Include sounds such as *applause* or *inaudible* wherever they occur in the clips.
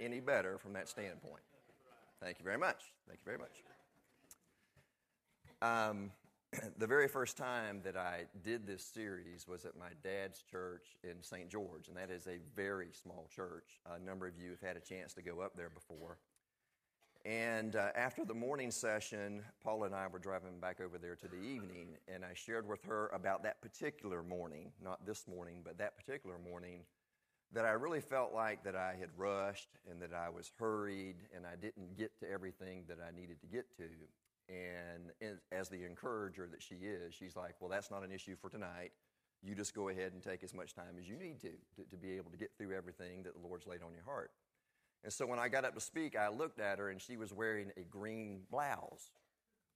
any better from that standpoint. Thank you very much. Thank you very much. Um, *clears throat* the very first time that I did this series was at my dad's church in St. George, and that is a very small church. A number of you have had a chance to go up there before. And uh, after the morning session, Paula and I were driving back over there to the evening, and I shared with her about that particular morning, not this morning, but that particular morning, that I really felt like that I had rushed and that I was hurried and I didn't get to everything that I needed to get to. And as the encourager that she is, she's like, Well, that's not an issue for tonight. You just go ahead and take as much time as you need to, to, to be able to get through everything that the Lord's laid on your heart. And so when I got up to speak, I looked at her and she was wearing a green blouse,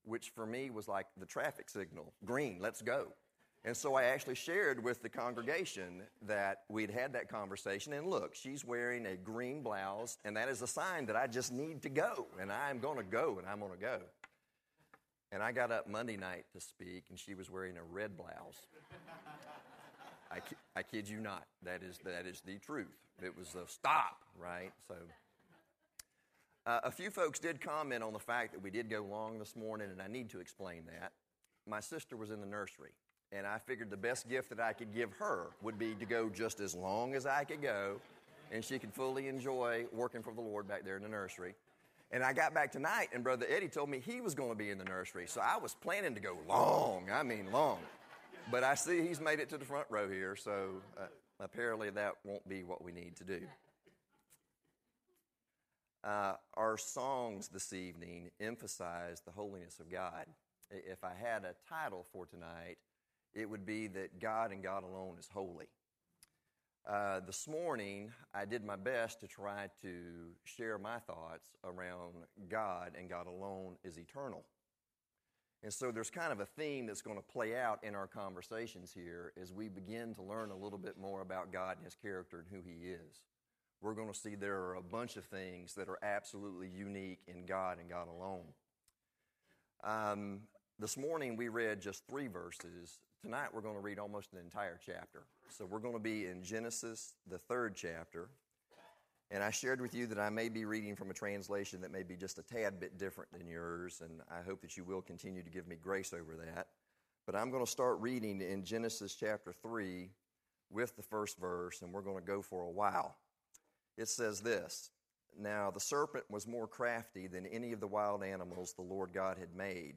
which for me was like the traffic signal green, let's go. And so I actually shared with the congregation that we'd had that conversation. And look, she's wearing a green blouse, and that is a sign that I just need to go. And I'm going to go, and I'm going to go. And I got up Monday night to speak, and she was wearing a red blouse. I, I kid you not. That is, that is the truth. It was a stop, right? So, uh, a few folks did comment on the fact that we did go long this morning, and I need to explain that. My sister was in the nursery, and I figured the best gift that I could give her would be to go just as long as I could go, and she could fully enjoy working for the Lord back there in the nursery. And I got back tonight, and Brother Eddie told me he was going to be in the nursery. So I was planning to go long. I mean, long. But I see he's made it to the front row here, so uh, apparently that won't be what we need to do. Uh, our songs this evening emphasize the holiness of God. If I had a title for tonight, it would be that God and God alone is holy. Uh, this morning, I did my best to try to share my thoughts around God and God alone is eternal. And so there's kind of a theme that's going to play out in our conversations here as we begin to learn a little bit more about God and His character and who He is. We're going to see there are a bunch of things that are absolutely unique in God and God alone. Um, this morning we read just three verses. Tonight we're going to read almost an entire chapter. So we're going to be in Genesis, the third chapter. And I shared with you that I may be reading from a translation that may be just a tad bit different than yours, and I hope that you will continue to give me grace over that. But I'm going to start reading in Genesis chapter 3 with the first verse, and we're going to go for a while. It says this Now the serpent was more crafty than any of the wild animals the Lord God had made.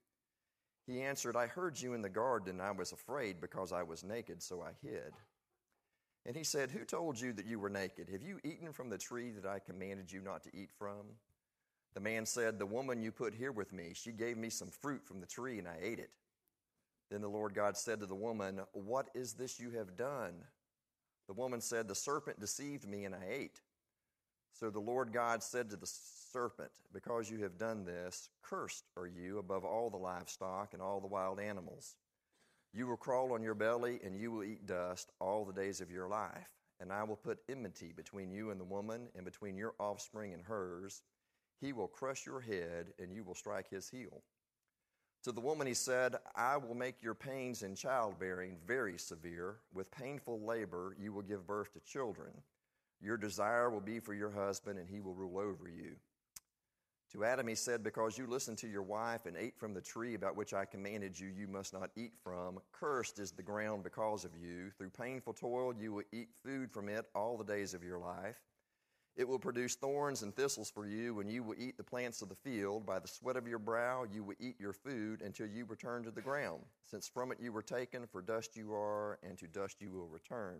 He answered, I heard you in the garden, and I was afraid because I was naked, so I hid. And he said, Who told you that you were naked? Have you eaten from the tree that I commanded you not to eat from? The man said, The woman you put here with me, she gave me some fruit from the tree, and I ate it. Then the Lord God said to the woman, What is this you have done? The woman said, The serpent deceived me, and I ate. So the Lord God said to the serpent, Because you have done this, cursed are you above all the livestock and all the wild animals. You will crawl on your belly, and you will eat dust all the days of your life. And I will put enmity between you and the woman, and between your offspring and hers. He will crush your head, and you will strike his heel. To the woman he said, I will make your pains in childbearing very severe. With painful labor you will give birth to children. Your desire will be for your husband, and he will rule over you. To Adam he said, Because you listened to your wife and ate from the tree about which I commanded you, you must not eat from. Cursed is the ground because of you. Through painful toil you will eat food from it all the days of your life. It will produce thorns and thistles for you, and you will eat the plants of the field. By the sweat of your brow you will eat your food until you return to the ground, since from it you were taken, for dust you are, and to dust you will return.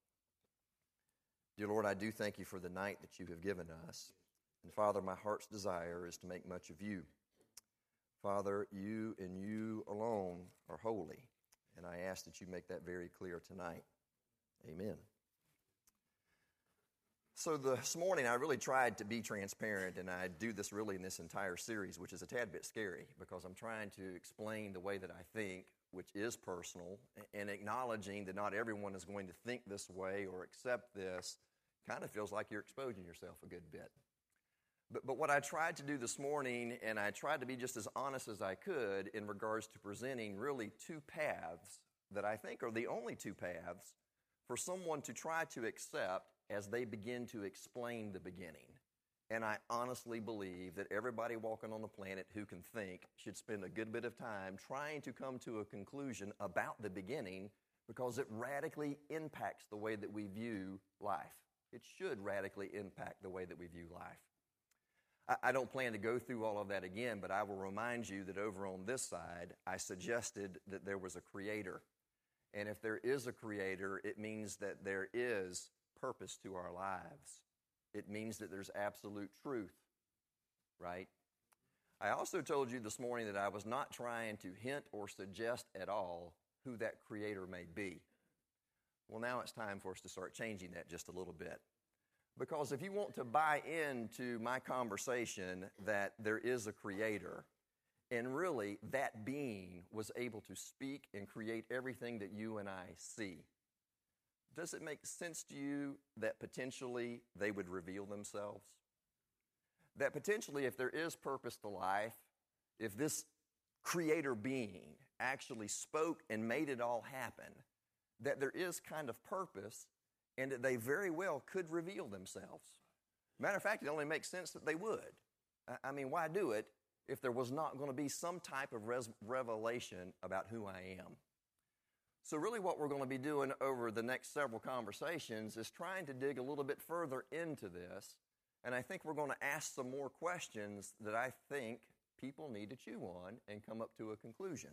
Dear Lord, I do thank you for the night that you have given us. And Father, my heart's desire is to make much of you. Father, you and you alone are holy. And I ask that you make that very clear tonight. Amen. So, this morning I really tried to be transparent, and I do this really in this entire series, which is a tad bit scary because I'm trying to explain the way that I think, which is personal, and acknowledging that not everyone is going to think this way or accept this kind of feels like you're exposing yourself a good bit. But, but what I tried to do this morning, and I tried to be just as honest as I could in regards to presenting really two paths that I think are the only two paths for someone to try to accept as they begin to explain the beginning. And I honestly believe that everybody walking on the planet who can think should spend a good bit of time trying to come to a conclusion about the beginning because it radically impacts the way that we view life. It should radically impact the way that we view life. I don't plan to go through all of that again, but I will remind you that over on this side, I suggested that there was a creator. And if there is a creator, it means that there is purpose to our lives. It means that there's absolute truth, right? I also told you this morning that I was not trying to hint or suggest at all who that creator may be. Well, now it's time for us to start changing that just a little bit. Because if you want to buy into my conversation that there is a creator, and really that being was able to speak and create everything that you and I see, does it make sense to you that potentially they would reveal themselves? That potentially, if there is purpose to life, if this creator being actually spoke and made it all happen, that there is kind of purpose and that they very well could reveal themselves. Matter of fact, it only makes sense that they would. I mean, why do it if there was not going to be some type of res- revelation about who I am? So, really, what we're going to be doing over the next several conversations is trying to dig a little bit further into this. And I think we're going to ask some more questions that I think people need to chew on and come up to a conclusion.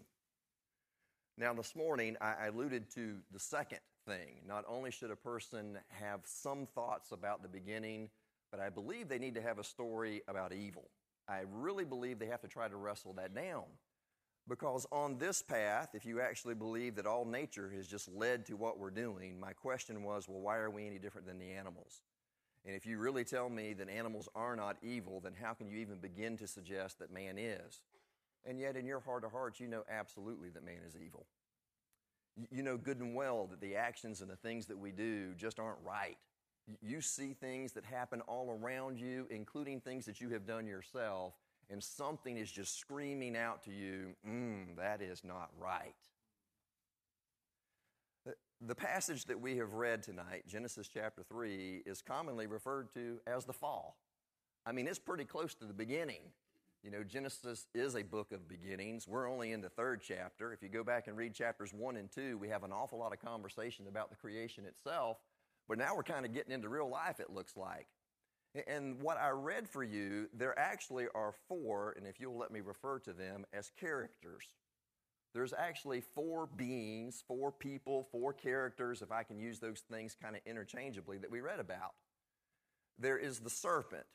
Now, this morning, I alluded to the second thing. Not only should a person have some thoughts about the beginning, but I believe they need to have a story about evil. I really believe they have to try to wrestle that down. Because on this path, if you actually believe that all nature has just led to what we're doing, my question was, well, why are we any different than the animals? And if you really tell me that animals are not evil, then how can you even begin to suggest that man is? And yet, in your heart of hearts, you know absolutely that man is evil you know good and well that the actions and the things that we do just aren't right. You see things that happen all around you, including things that you have done yourself, and something is just screaming out to you, mm, that is not right. The passage that we have read tonight, Genesis chapter 3, is commonly referred to as the fall. I mean, it's pretty close to the beginning. You know, Genesis is a book of beginnings. We're only in the third chapter. If you go back and read chapters one and two, we have an awful lot of conversation about the creation itself. But now we're kind of getting into real life, it looks like. And what I read for you, there actually are four, and if you'll let me refer to them as characters. There's actually four beings, four people, four characters, if I can use those things kind of interchangeably, that we read about. There is the serpent,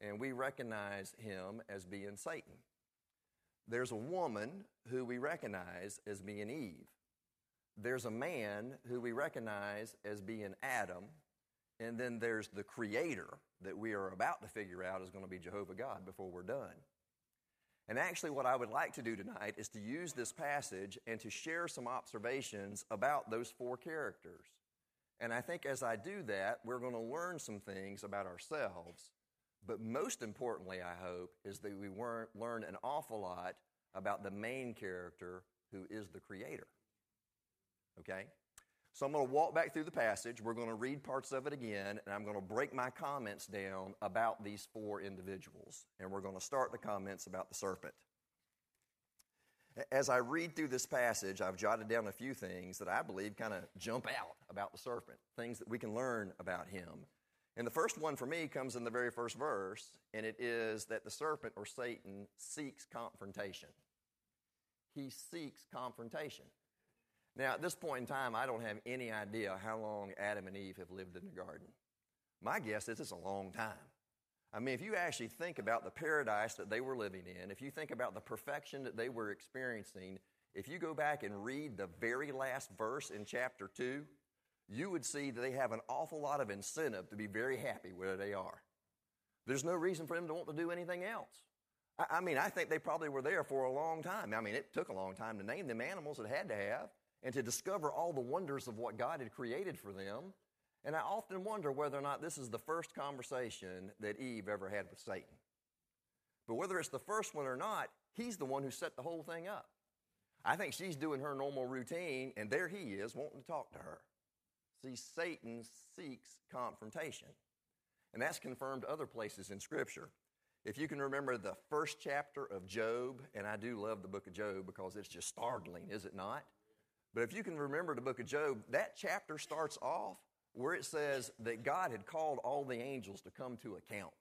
and we recognize him as being Satan. There's a woman who we recognize as being Eve. There's a man who we recognize as being Adam. And then there's the creator that we are about to figure out is going to be Jehovah God before we're done. And actually, what I would like to do tonight is to use this passage and to share some observations about those four characters. And I think as I do that, we're going to learn some things about ourselves But most importantly, I hope, is that we learn an awful lot about the main character who is the Creator. Okay? So I'm going to walk back through the passage. We're going to read parts of it again, and I'm going to break my comments down about these four individuals. And we're going to start the comments about the serpent. As I read through this passage, I've jotted down a few things that I believe kind of jump out about the serpent, things that we can learn about him. And the first one for me comes in the very first verse, and it is that the serpent or Satan seeks confrontation. He seeks confrontation. Now, at this point in time, I don't have any idea how long Adam and Eve have lived in the garden. My guess is it's a long time. I mean, if you actually think about the paradise that they were living in, if you think about the perfection that they were experiencing, if you go back and read the very last verse in chapter 2, you would see that they have an awful lot of incentive to be very happy where they are. There's no reason for them to want to do anything else. I, mean, I think they probably were there for a long time. I mean, it took a long time to name them animals it had to have and to discover all the wonders of what God had created for them. And I often wonder whether or not this is the first conversation that Eve ever had with Satan. But whether it's the first one or not, he's the one who set the whole thing up. I think she's doing her normal routine, and there he is wanting to talk to her. See, Satan seeks confrontation. And that's confirmed other places in Scripture. If you can remember the first chapter of Job, and I do love the book of Job because it's just startling, is it not? But if you can remember the book of Job, that chapter starts off where it says that God had called all the angels to come to account.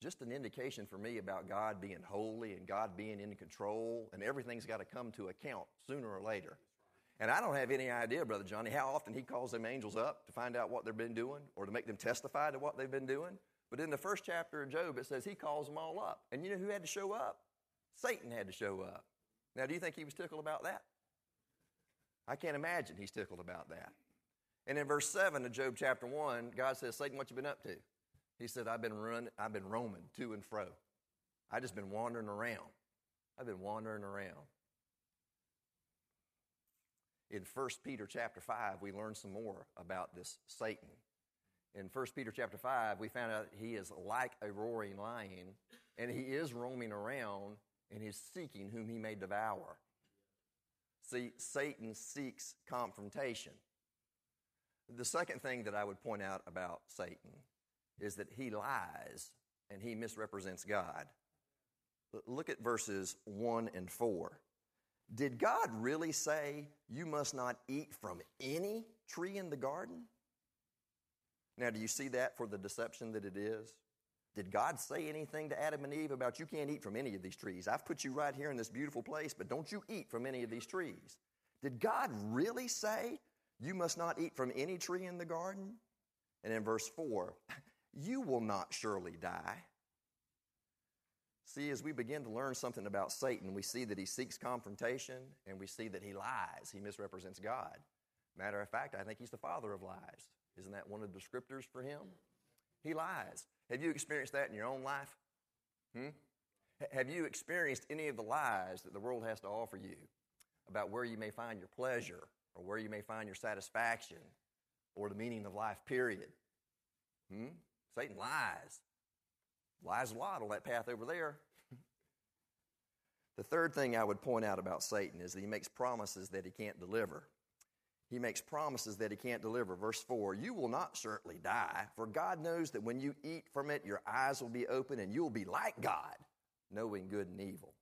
Just an indication for me about God being holy and God being in control, and everything's got to come to account sooner or later. And I don't have any idea, Brother Johnny, how often he calls them angels up to find out what they've been doing or to make them testify to what they've been doing. But in the first chapter of Job, it says he calls them all up. And you know who had to show up? Satan had to show up. Now, do you think he was tickled about that? I can't imagine he's tickled about that. And in verse 7 of Job chapter 1, God says, Satan, what you been up to? He said, I've been run, I've been roaming to and fro. I just been wandering around. I've been wandering around. In 1 Peter chapter 5, we learn some more about this Satan. In 1 Peter chapter 5, we found out he is like a roaring lion, and he is roaming around, and he's seeking whom he may devour. See, Satan seeks confrontation. The second thing that I would point out about Satan is that he lies and he misrepresents God. Look at verses 1 and 4. Did God really say, You must not eat from any tree in the garden? Now, do you see that for the deception that it is? Did God say anything to Adam and Eve about you can't eat from any of these trees? I've put you right here in this beautiful place, but don't you eat from any of these trees. Did God really say you must not eat from any tree in the garden? And in verse 4, *laughs* you will not surely die. See, as we begin to learn something about Satan, we see that he seeks confrontation and we see that he lies. He misrepresents God. Matter of fact, I think he's the father of lies. Isn't that one of the descriptors for him? He lies. Have you experienced that in your own life? Hmm? Have you experienced any of the lies that the world has to offer you about where you may find your pleasure or where you may find your satisfaction or the meaning of life, period? Hmm? Satan lies. Lies a lot on that path over there. *laughs* the third thing I would point out about Satan is that he makes promises that he can't deliver he makes promises that he can't deliver. Verse 4 You will not certainly die, for God knows that when you eat from it, your eyes will be open and you will be like God, knowing good and evil.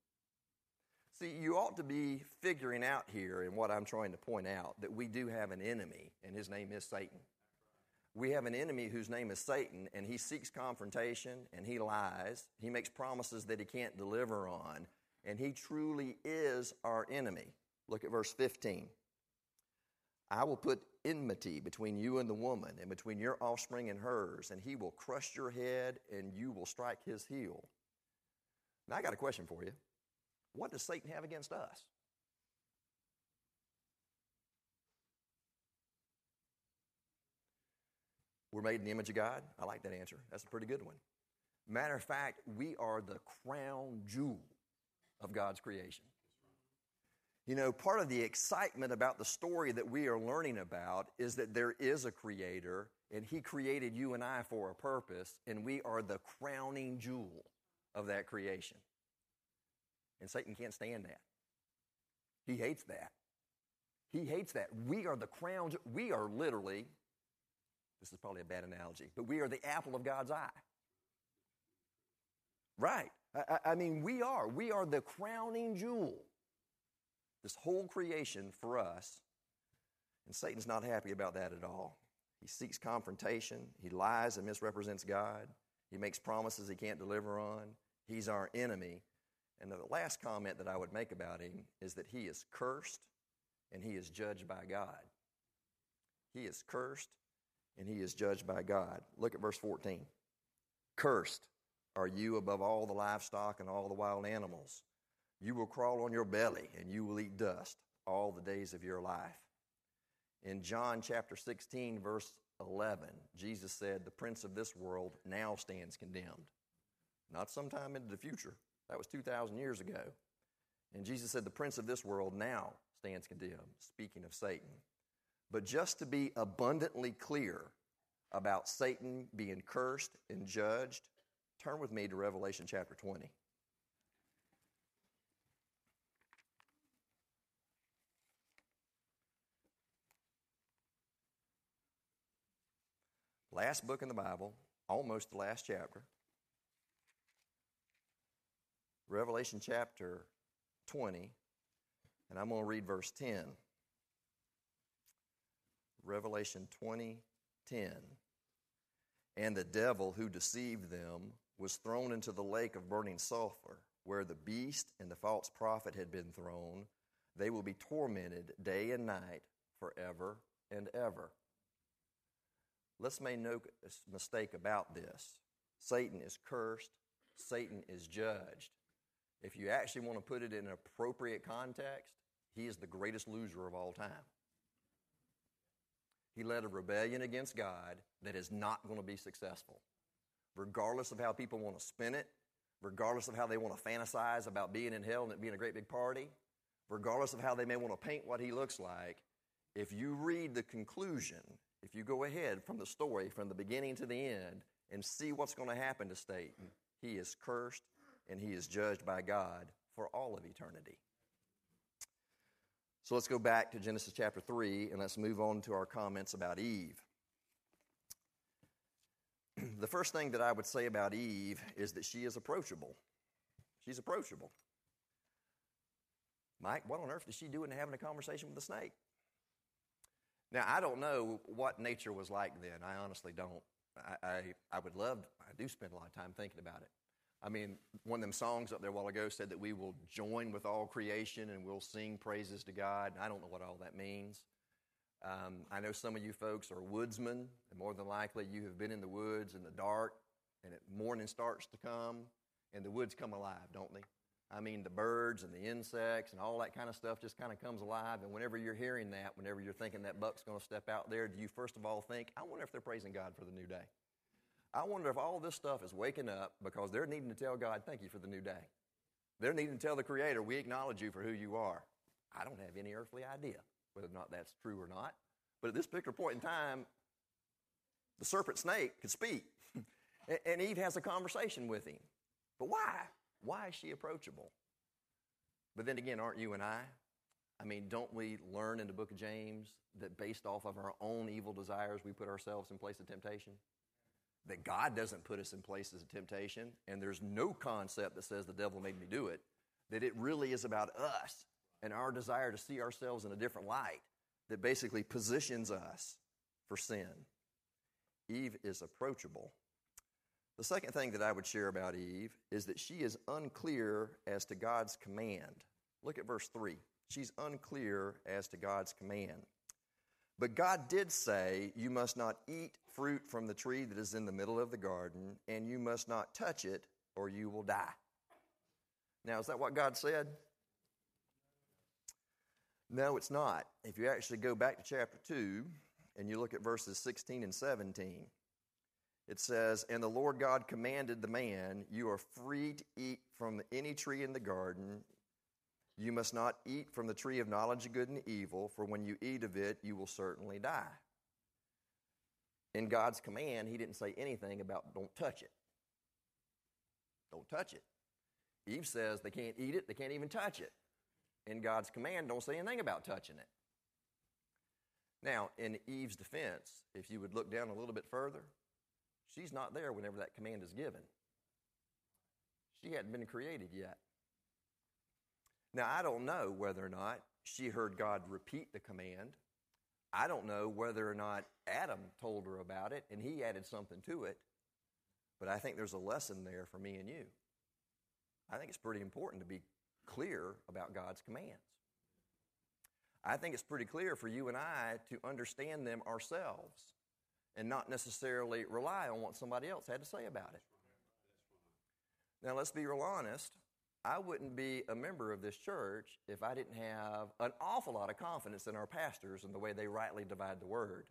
See, you ought to be figuring out here and what I'm trying to point out that we do have an enemy, and his name is Satan. We have an enemy whose name is Satan, and he seeks confrontation and he lies. He makes promises that he can't deliver on, and he truly is our enemy. Look at verse 15. I will put enmity between you and the woman, and between your offspring and hers, and he will crush your head, and you will strike his heel. Now, I got a question for you. What does Satan have against us? We're made in the image of God. I like that answer. That's a pretty good one. Matter of fact, we are the crown jewel of God's creation. You know, part of the excitement about the story that we are learning about is that there is a creator And He created you and I for a purpose, and we are the crowning jewel of that creation. And Satan can't stand that. He hates that. He hates that. We are the crown, we are literally, this is probably a bad analogy, but we are the apple of God's eye. Right. I, I mean, we are. We are the crowning jewel. This whole creation for us. And Satan's not happy about that at all. He seeks confrontation. He lies and misrepresents God. He makes promises he can't deliver on. He's our enemy. And the last comment that I would make about him is that he is cursed and he is judged by God. He is cursed and he is judged by God. Look at verse 14. Cursed are you above all the livestock and all the wild animals. You will crawl on your belly and you will eat dust all the days of your life. In John chapter 16, verse 11, Jesus said, The prince of this world now stands condemned. Not sometime into the future. That was 2,000 years ago. And Jesus said, The prince of this world now stands condemned, speaking of Satan. But just to be abundantly clear about Satan being cursed and judged, turn with me to Revelation chapter 20. Last book in the Bible, almost the last chapter. Revelation chapter 20, and I'm going to read verse 10. Revelation 20, 10. And the devil who deceived them was thrown into the lake of burning sulfur, where the beast and the false prophet had been thrown. They will be tormented day and night forever and ever. Let's make no mistake about this. Satan is cursed, Satan is judged. If you actually want to put it in an appropriate context, he is the greatest loser of all time. He led a rebellion against God that is not going to be successful. Regardless of how people want to spin it, regardless of how they want to fantasize about being in hell and it being a great big party, regardless of how they may want to paint what he looks like, if you read the conclusion, if you go ahead from the story, from the beginning to the end, and see what's going to happen to Satan, he is cursed and he is judged by God for all of eternity. So let's go back to Genesis chapter 3 and let's move on to our comments about Eve. *clears throat* the first thing that I would say about Eve is that she is approachable. She's approachable. Mike, what on earth is she doing having a conversation with the snake? Now, I don't know what nature was like then. I honestly don't. I, I, I would love, I do spend a lot of time thinking about it. I mean, one of them songs up there a while ago said that we will join with all creation and we'll sing praises to God. I don't know what all that means. Um, I know some of you folks are woodsmen, and more than likely you have been in the woods in the dark, and it, morning starts to come, and the woods come alive, don't they? I mean, the birds and the insects and all that kind of stuff just kind of comes alive. And whenever you're hearing that, whenever you're thinking that buck's going to step out there, do you first of all think, I wonder if they're praising God for the new day? I wonder if all this stuff is waking up because they're needing to tell God, thank you for the new day. They're needing to tell the Creator, we acknowledge you for who you are. I don't have any earthly idea whether or not that's true or not. But at this particular point in time, the serpent snake could speak. *laughs* and Eve has a conversation with him. But why? Why is she approachable? But then again, aren't you and I? I mean, don't we learn in the book of James that based off of our own evil desires, we put ourselves in place of temptation? that God doesn't put us in places of temptation, and there's no concept that says the devil made me do it, that it really is about us and our desire to see ourselves in a different light that basically positions us for sin. Eve is approachable. The second thing that I would share about Eve is that she is unclear as to God's command. Look at verse 3. She's unclear as to God's command. But God did say, You must not eat fruit from the tree that is in the middle of the garden, and you must not touch it, or you will die. Now, is that what God said? No, it's not. If you actually go back to chapter 2 and you look at verses 16 and 17, it says, And the Lord God commanded the man, You are free to eat from any tree in the garden, you must not eat from the tree of knowledge of good and evil, for when you eat of it, you will certainly die. in God's command, He didn't say anything about don't touch it. Don't touch it. Eve says they can't eat it, they can't even touch it. In God's command, don't say anything about touching it. Now, in Eve's defense, if you would look down a little bit further, she's not there whenever that command is given. She hadn't been created yet. Now, I don't know whether or not she heard God repeat the command. I don't know whether or not Adam told her about it and he added something to it. But I think there's a lesson there for me and you. I think it's pretty important to be clear about God's commands. I think it's pretty clear for you and I to understand them ourselves and not necessarily rely on what somebody else had to say about it. Now, let's be real honest. I wouldn't be a member of this church if I didn't have an awful lot of confidence in our pastors and the way they rightly divide the word.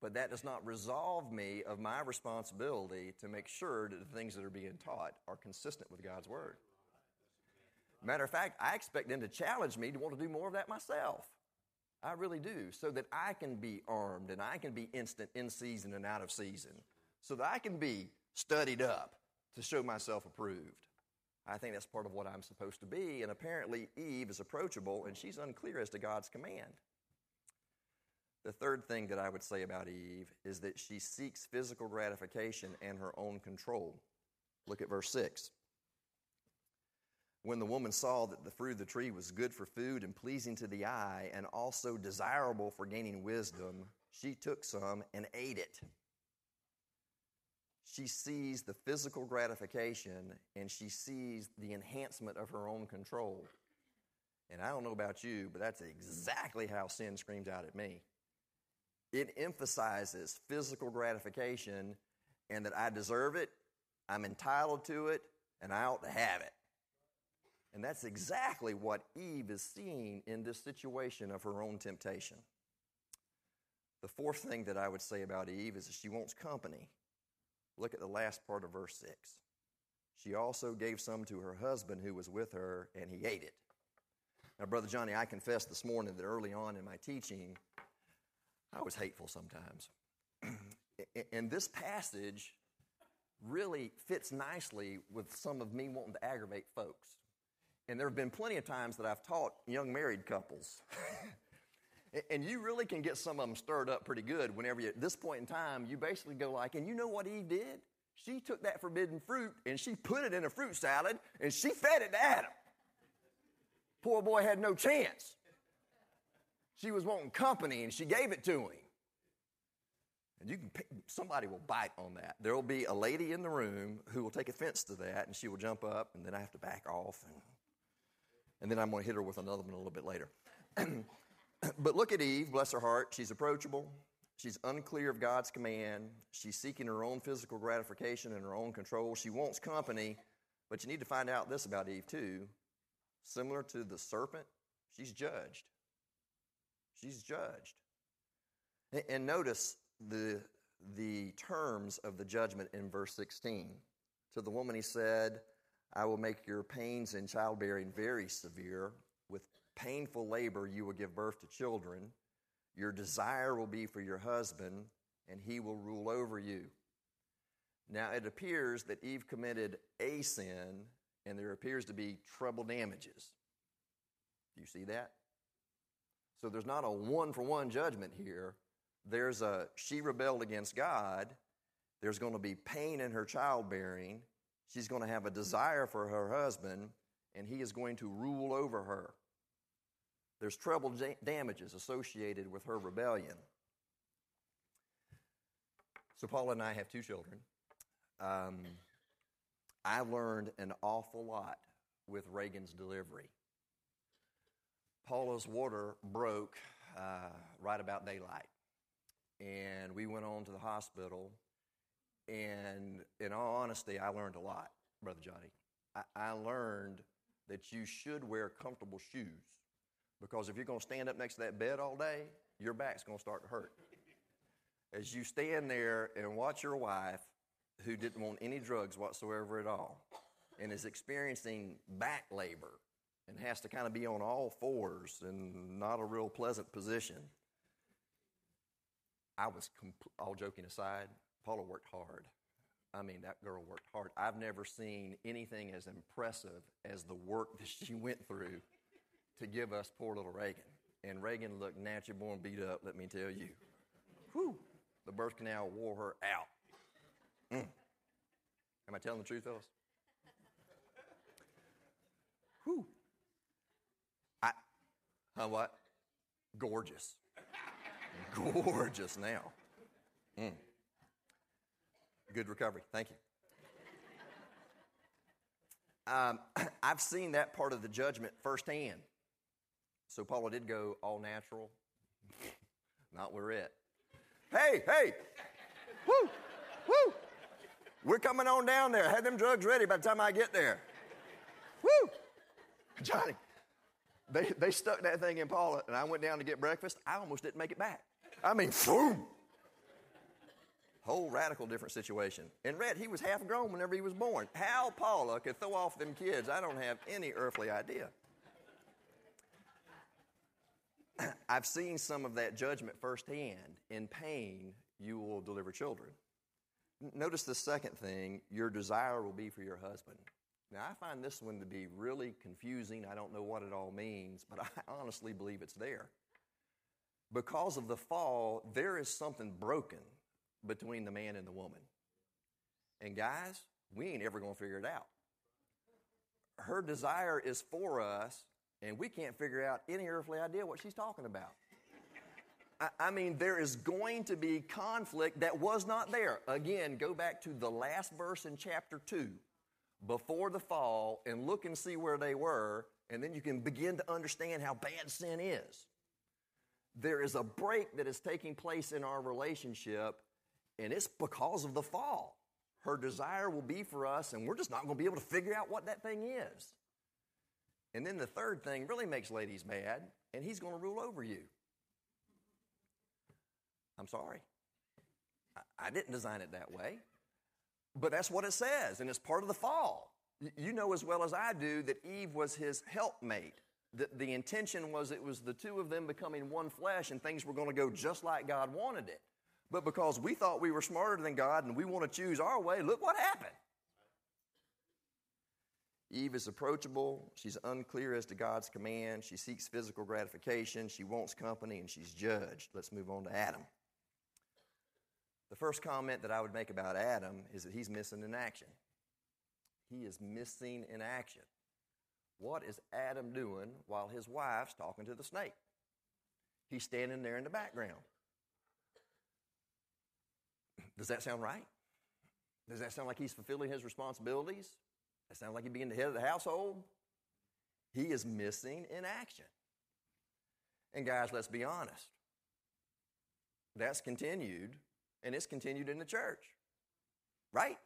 But that does not resolve me of my responsibility to make sure that the things that are being taught are consistent with God's word. Matter of fact, I expect them to challenge me to want to do more of that myself. I really do, so that I can be armed and I can be instant in season and out of season, so that I can be studied up to show myself approved. I think that's part of what I'm supposed to be, and apparently Eve is approachable and she's unclear as to God's command. The third thing that I would say about Eve is that she seeks physical gratification and her own control. Look at verse 6. When the woman saw that the fruit of the tree was good for food and pleasing to the eye and also desirable for gaining wisdom, she took some and ate it. She sees the physical gratification and she sees the enhancement of her own control. And I don't know about you, but that's exactly how sin screams out at me. It emphasizes physical gratification and that I deserve it, I'm entitled to it, and I ought to have it. And that's exactly what Eve is seeing in this situation of her own temptation. The fourth thing that I would say about Eve is that she wants company. Look at the last part of verse 6. She also gave some to her husband who was with her, and he ate it. Now, Brother Johnny, I confess this morning that early on in my teaching, I was hateful sometimes. *clears throat* and this passage really fits nicely with some of me wanting to aggravate folks. And there have been plenty of times that I've taught young married couples. *laughs* and you really can get some of them stirred up pretty good whenever you, at this point in time, you basically go like, and you know what Eve did? She took that forbidden fruit and she put it in a fruit salad and she fed it to Adam. Poor boy had no chance. She was wanting company and she gave it to him. And you can pick, somebody will bite on that. There will be a lady in the room who will take offense to that and she will jump up and then I have to back off and and then I'm going to hit her with another one a little bit later. *clears throat* but look at Eve, bless her heart. She's approachable. She's unclear of God's command. She's seeking her own physical gratification and her own control. She wants company, but you need to find out this about Eve, too. Similar to the serpent, she's judged. She's judged. And notice the, the terms of the judgment in verse 16. To the woman, he said, I will make your pains in childbearing very severe. With painful labor, you will give birth to children. Your desire will be for your husband, and he will rule over you. Now, it appears that Eve committed a sin, and there appears to be treble damages. Do you see that? So there's not a one for one judgment here. There's a she rebelled against God. There's going to be pain in her childbearing She's going to have a desire for her husband, and he is going to rule over her. There's treble damages associated with her rebellion. So, Paula and I have two children. Um, I learned an awful lot with Reagan's delivery. Paula's water broke uh, right about daylight, and we went on to the hospital and in all honesty, I learned a lot, Brother Johnny. I, I learned that you should wear comfortable shoes because if you're going to stand up next to that bed all day, your back's going to start to hurt. As you stand there and watch your wife, who didn't want any drugs whatsoever at all, and is experiencing back labor and has to kind of be on all fours and not a real pleasant position I was, compl- all joking aside, Paula worked hard. I mean, that girl worked hard. I've never seen anything as impressive as the work that she went through to give us poor little Reagan. And Reagan looked natural born beat up, let me tell you. Whew, the birth canal wore her out. Mm. Am I telling the truth, fellas? Whew. I, huh, what? Gorgeous. Gorgeous now. Mm. Good recovery. Thank you. Um, *clears throat* I've seen that part of the judgment firsthand. So Paula did go all natural. Not where it. Hey, hey! Woo! Woo! We're coming on down there. Have them drugs ready by the time I get there. Woo! Johnny, they, they stuck that thing in Paula, and I went down to get breakfast. I almost didn't make it back. I mean, boom! Whole radical different situation. And Red, he was half grown whenever he was born. How Paula could throw off them kids, I don't have any earthly idea. *clears throat* I've seen some of that judgment firsthand. In pain, you will deliver children. Notice the second thing your desire will be for your husband. Now, I find this one to be really confusing. I don't know what it all means, but *laughs* I honestly believe it's there. Because of the fall, there is something broken between the man and the woman. And guys, we ain't ever going to figure it out. Her desire is for us, and we can't figure out any earthly idea what she's talking about. I, I mean, there is going to be conflict that was not there. Again, go back to the last verse in chapter 2 before the fall and look and see where they were, and then you can begin to understand how bad sin is. There is a break that is taking place in our relationship, and it's because of the fall. Her desire will be for us, and we're just not going to be able to figure out what that thing is. And then the third thing really makes ladies mad, and he's going to rule over you. I'm sorry. I, didn't design it that way. But that's what it says, and it's part of the fall. You know as well as I do that Eve was his helpmate. The, the intention was it was the two of them becoming one flesh, and things were going to go just like God wanted it. But because we thought we were smarter than God and we want to choose our way, look what happened. Eve is approachable. She's unclear as to God's command. She seeks physical gratification. She wants company, and she's judged. Let's move on to Adam. The first comment that I would make about Adam is that he's missing in action. He is missing in action. What is Adam doing while his wife's talking to the snake? He's standing there in the background. Does that sound right? Does that sound like he's fulfilling his responsibilities? That sound like he's being the head of the household? He is missing in action. And guys, let's be honest. That's continued and it's continued in the church. Right?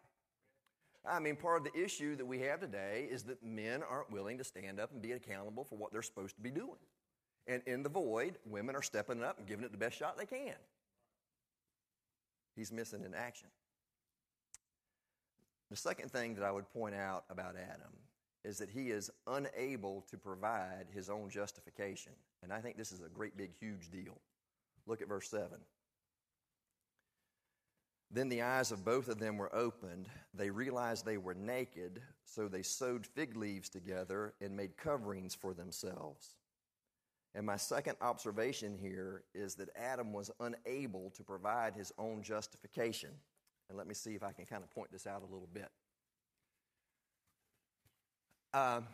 I mean, part of the issue that we have today is that men aren't willing to stand up and be accountable for what they're supposed to be doing. And in the void, women are stepping up and giving it the best shot they can. He's missing in action. The second thing that I would point out about Adam is that he is unable to provide his own justification. And I think this is a great, big, huge deal. Look at verse 7. Then the eyes of both of them were opened. They realized they were naked, so they sewed fig leaves together and made coverings for themselves. And my second observation here is that Adam was unable to provide his own justification. And let me see if I can kind of point this out a little bit. Um,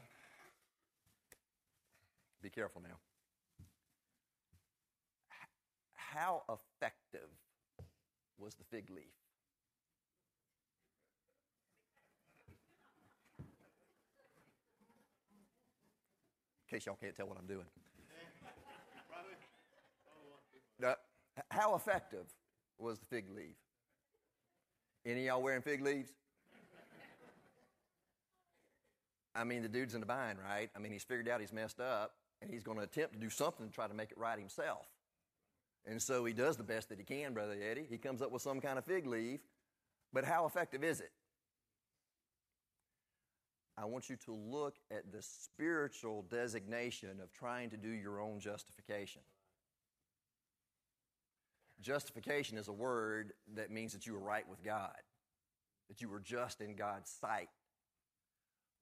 be careful now. How effective was the fig leaf. In case y'all can't tell what I'm doing. Uh, how effective was the fig leaf? Any y'all wearing fig leaves? I mean, the dude's in the bind, right? I mean, he's figured out he's messed up, and he's going to attempt to do something to try to make it right himself. And so he does the best that he can, Brother Eddie. He comes up with some kind of fig leaf, but how effective is it? I want you to look at the spiritual designation of trying to do your own justification. Justification is a word that means that you were right with God, that you were just in God's sight.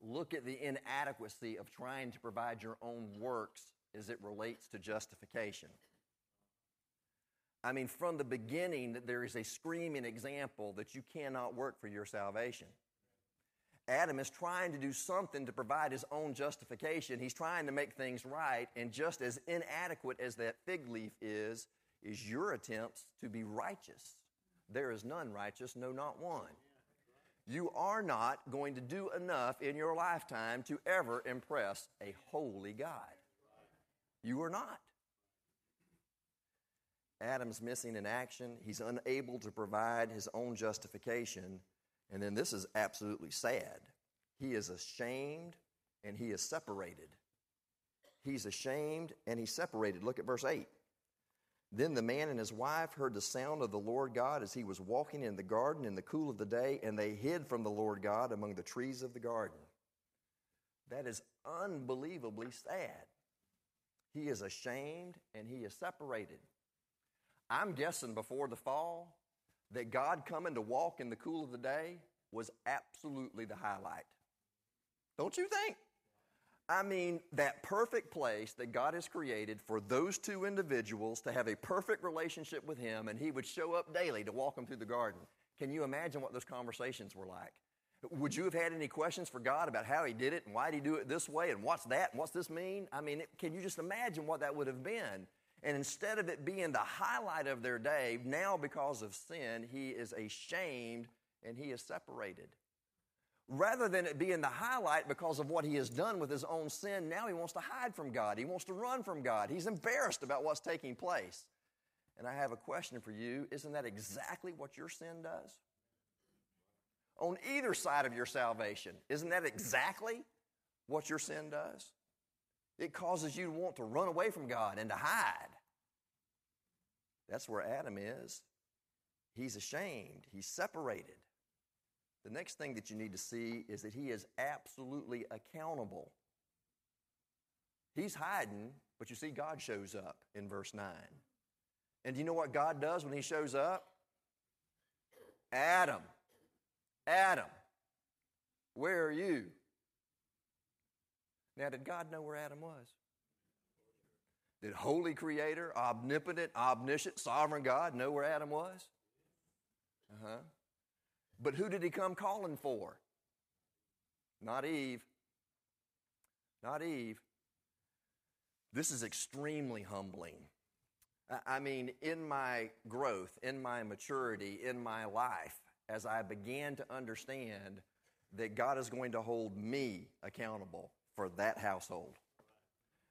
Look at the inadequacy of trying to provide your own works as it relates to justification. I mean, from the beginning, there is a screaming example that you cannot work for your salvation. Adam is trying to do something to provide his own justification. He's trying to make things right, and just as inadequate as that fig leaf is, is your attempts to be righteous. There is none righteous, no, not one. You are not going to do enough in your lifetime to ever impress a holy God. You are not. Adam's missing in action. He's unable to provide his own justification. And then this is absolutely sad. He is ashamed and he is separated. He's ashamed and he's separated. Look at verse 8. Then the man and his wife heard the sound of the Lord God as he was walking in the garden in the cool of the day, and they hid from the Lord God among the trees of the garden. That is unbelievably sad. He is ashamed and he is separated. I'm guessing before the fall that God coming to walk in the cool of the day was absolutely the highlight. Don't you think? I mean, that perfect place that God has created for those two individuals to have a perfect relationship with Him, and He would show up daily to walk them through the garden. Can you imagine what those conversations were like? Would you have had any questions for God about how He did it and why did He do it this way and what's that and what's this mean? I mean, can you just imagine what that would have been? And instead of it being the highlight of their day, now because of sin, He is ashamed and He is separated rather than it being the highlight because of what he has done with his own sin, now he wants to hide from God. He wants to run from God. He's embarrassed about what's taking place. And I have a question for you. Isn't that exactly what your sin does? On either side of your salvation, isn't that exactly what your sin does? It causes you to want to run away from God and to hide. That's where Adam is. He's ashamed, he's separated. The next thing that you need to see is that he is absolutely accountable. He's hiding, but you see, God shows up in verse 9. And do you know what God does when he shows up? Adam, Adam, where are you? Now, did God know where Adam was? Did Holy Creator, omnipotent, omniscient, sovereign God know where Adam was? Uh huh. But who did he come calling for? Not Eve. Not Eve. This is extremely humbling. I mean, in my growth, in my maturity, in my life, as I began to understand that God is going to hold me accountable for that household.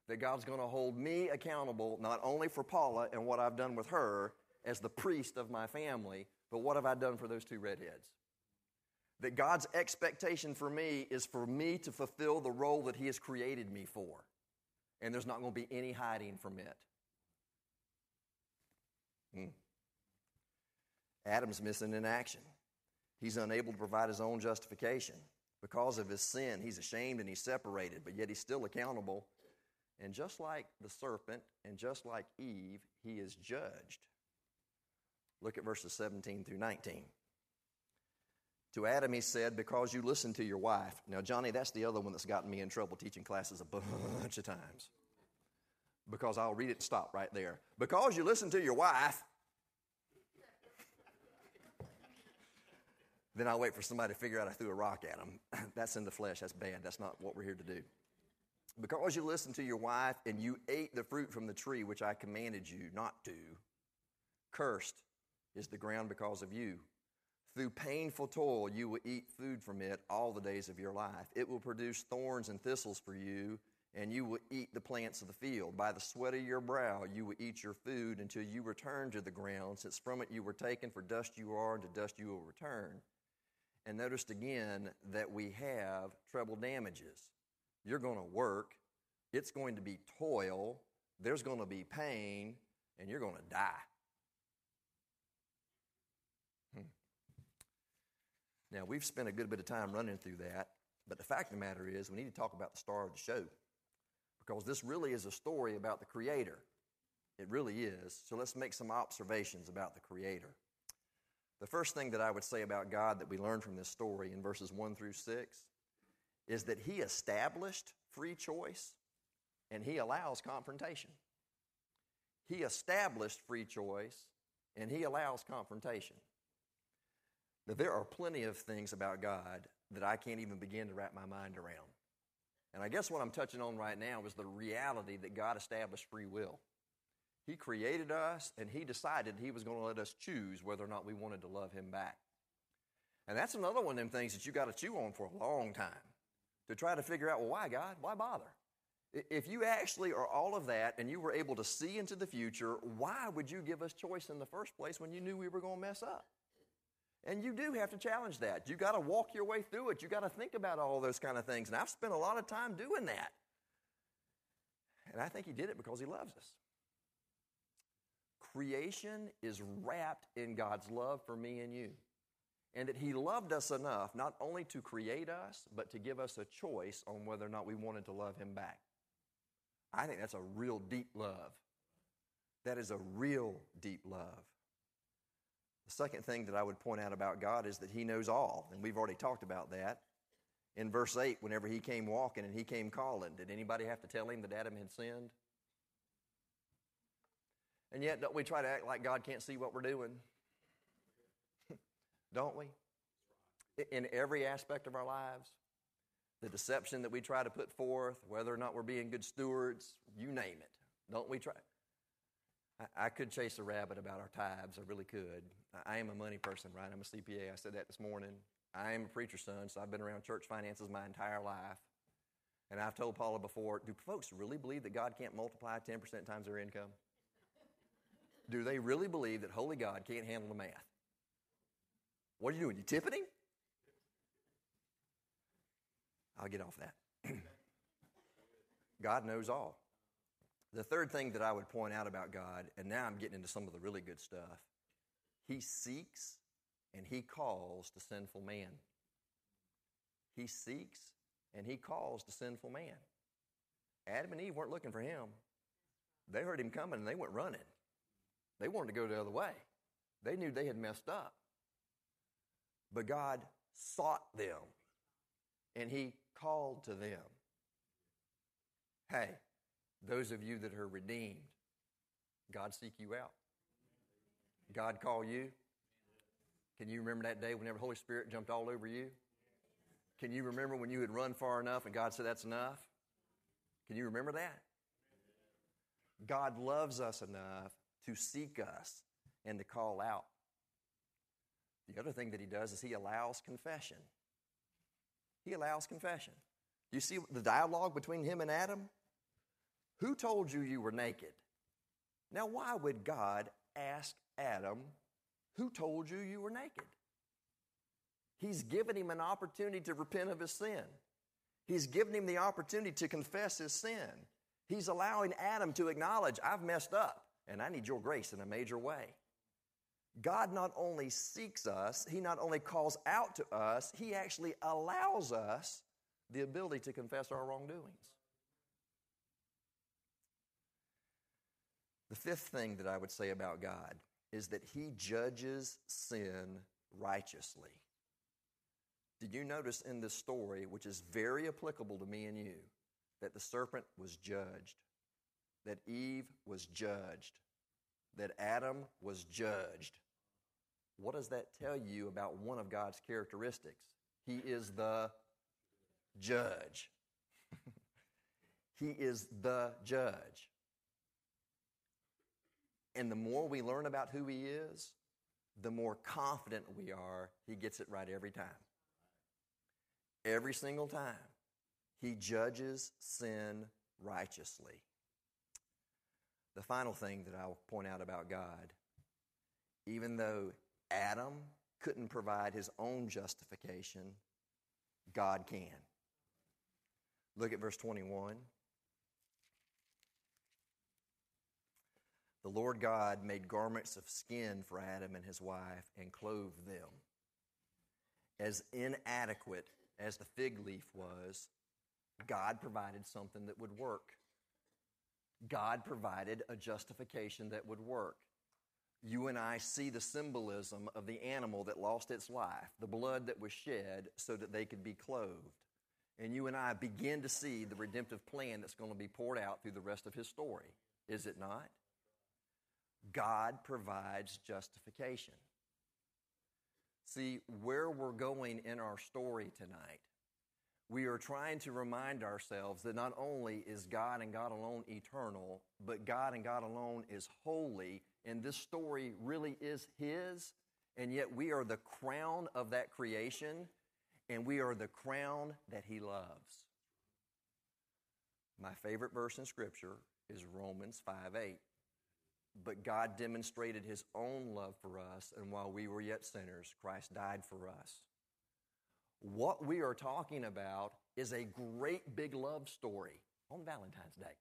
That God's going to hold me accountable not only for Paula and what I've done with her as the priest of my family, but what have I done for those two redheads? That God's expectation for me is for me to fulfill the role that He has created me for. And there's not going to be any hiding from it. Hmm. Adam's missing in action. He's unable to provide his own justification. Because of his sin, he's ashamed and he's separated, but yet he's still accountable. And just like the serpent and just like Eve, he is judged. Look at verses 17 through 19. To Adam, he said, Because you listened to your wife. Now, Johnny, that's the other one that's gotten me in trouble teaching classes a bunch of times. Because I'll read it and stop right there. Because you listened to your wife, then I'll wait for somebody to figure out I threw a rock at them. *clears throat* that's in the flesh. That's bad. That's not what we're here to do. Because you listened to your wife and you ate the fruit from the tree which I commanded you not to, cursed is the ground because of you. Through painful toil, you will eat food from it all the days of your life. It will produce thorns and thistles for you, and you will eat the plants of the field. By the sweat of your brow, you will eat your food until you return to the ground, since from it you were taken, for dust you are, and to dust you will return. And noticed again that we have treble damages. You're going to work, it's going to be toil, there's going to be pain, and you're going to die. Now, we've spent a good bit of time running through that, but the fact of the matter is, we need to talk about the star of the show because this really is a story about the Creator. It really is. So let's make some observations about the Creator. The first thing that I would say about God that we learn from this story in verses 1 through 6 is that He established free choice and He allows confrontation. He established free choice and He allows confrontation. Now, there are plenty of things about God that I can't even begin to wrap my mind around. And I guess what I'm touching on right now is the reality that God established free will. He created us and He decided He was going to let us choose whether or not we wanted to love Him back. And that's another one of them things that you got to chew on for a long time to try to figure out, well, why, God? Why bother? If you actually are all of that and you were able to see into the future, why would you give us choice in the first place when you knew we were going to mess up? And you do have to challenge that. You got to walk your way through it. You got to think about all those kind of things. And I've spent a lot of time doing that. And I think he did it because he loves us. Creation is wrapped in God's love for me and you. And that he loved us enough not only to create us, but to give us a choice on whether or not we wanted to love him back. I think that's a real deep love. That is a real deep love. Second thing that I would point out about God is that He knows all, and we've already talked about that. In verse 8, whenever He came walking and He came calling, did anybody have to tell Him that Adam had sinned? And yet, don't we try to act like God can't see what we're doing? *laughs* don't we? In every aspect of our lives, the deception that we try to put forth, whether or not we're being good stewards, you name it. Don't we try? I, could chase a rabbit about our tithes. I really could. I am a money person, right? I'm a CPA. I said that this morning. I am a preacher's son, so I've been around church finances my entire life. And I've told Paula before do folks really believe that God can't multiply 10% times their income? do they really believe that holy God can't handle the math? What are you doing? You tipping him? I'll get off that. *clears throat* God knows all. The third thing that I would point out about God, and now I'm getting into some of the really good stuff, He seeks and He calls the sinful man. He seeks and He calls the sinful man. Adam and Eve weren't looking for Him. They heard Him coming and they went running. They wanted to go the other way. They knew they had messed up. But God sought them and He called to them. Hey, those of you that are redeemed, God seek you out. God call you. Can you remember that day whenever the Holy Spirit jumped all over you? Can you remember when you had run far enough and God said, That's enough? Can you remember that? God loves us enough to seek us and to call out. The other thing that He does is He allows confession. He allows confession. Do you see the dialogue between Him and Adam? Who told you you were naked? Now, why would God ask Adam, Who told you you were naked? He's given him an opportunity to repent of his sin. He's given him the opportunity to confess his sin. He's allowing Adam to acknowledge, I've messed up and I need your grace in a major way. God not only seeks us, He not only calls out to us, He actually allows us the ability to confess our wrongdoings. The fifth thing that I would say about God is that He judges sin righteously. Did you notice in this story, which is very applicable to me and you, that the serpent was judged, that Eve was judged, that Adam was judged? What does that tell you about one of God's characteristics? He is the judge. *laughs* he is the judge. And the more we learn about who He is, the more confident we are He gets it right every time. Every single time. He judges sin righteously. The final thing that I'll point out about God even though Adam couldn't provide his own justification, God can. Look at verse 21. The Lord God made garments of skin for Adam and his wife and clothed them. As inadequate as the fig leaf was, God provided something that would work. God provided a justification that would work. You and I see the symbolism of the animal that lost its life, the blood that was shed so that they could be clothed. And you and I begin to see the redemptive plan that's going to be poured out through the rest of his story. Is it not? God provides justification. See, where we're going in our story tonight, we are trying to remind ourselves that not only is God and God alone eternal, but God and God alone is holy, and this story really is His, and yet we are the crown of that creation, and we are the crown that He loves. My favorite verse in Scripture is Romans 5 8 but God demonstrated his own love for us, and while we were yet sinners, Christ died for us. What we are talking about is a great big love story on Valentine's Day.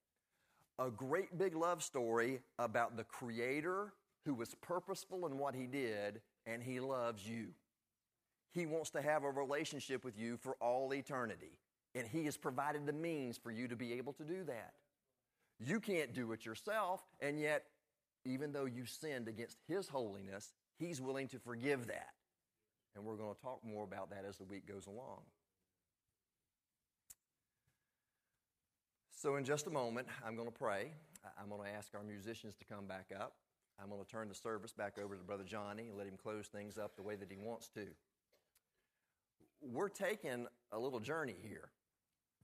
A great big love story about the Creator who was purposeful in what he did, and he loves you. He wants to have a relationship with you for all eternity, and he has provided the means for you to be able to do that. You can't do it yourself, and yet even though you sinned against His holiness, He's willing to forgive that. And we're going to talk more about that as the week goes along. So, in just a moment, I'm going to pray. I'm going to ask our musicians to come back up. I'm going to turn the service back over to Brother Johnny and let him close things up the way that he wants to. We're taking a little journey here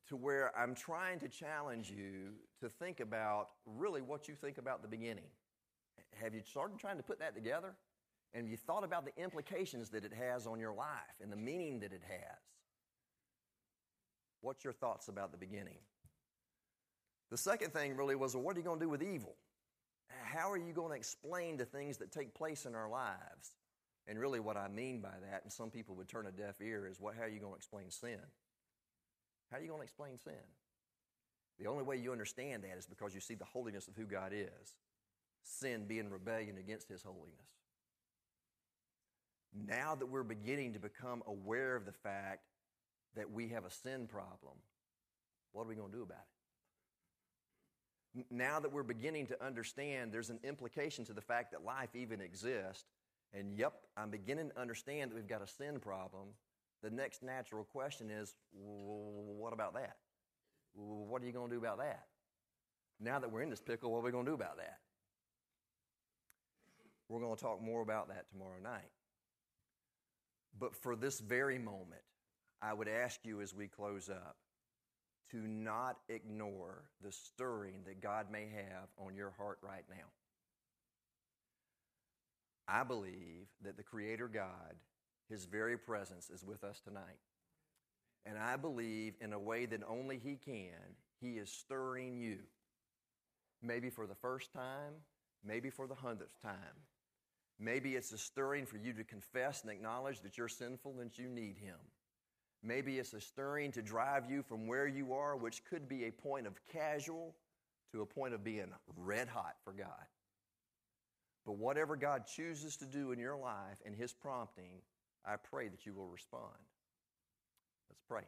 to where I'm trying to challenge you to think about really what you think about the beginning. Have you started trying to put that together? And have you thought about the implications that it has on your life and the meaning that it has? What's your thoughts about the beginning? The second thing really was well, what are you going to do with evil? How are you going to explain the things that take place in our lives? And really, what I mean by that, and some people would turn a deaf ear, is what, how are you going to explain sin? How are you going to explain sin? The only way you understand that is because you see the holiness of who God is sin being rebellion against His holiness. Now that we're beginning to become aware of the fact that we have a sin problem, what are we going to do about it? Now that we're beginning to understand there's an implication to the fact that life even exists, and yep, I'm beginning to understand that we've got a sin problem, the next natural question is what about that? What are you going to do about that? Now that we're in this pickle, what are we going to do about that? We're going to talk more about that tomorrow night. But for this very moment, I would ask you as we close up to not ignore the stirring that God may have on your heart right now. I believe that the Creator God, His very presence, is with us tonight. And I believe in a way that only He can, He is stirring you. Maybe for the first time, maybe for the hundredth time. Maybe it's a stirring for you to confess and acknowledge that you're sinful and that you need Him. Maybe it's a stirring to drive you from where you are, which could be a point of casual, to a point of being red hot for God. But whatever God chooses to do in your life and His prompting, I pray that you will respond. Let's pray.